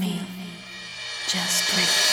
me. Just breathe.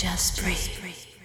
Just breathe. Just breathe.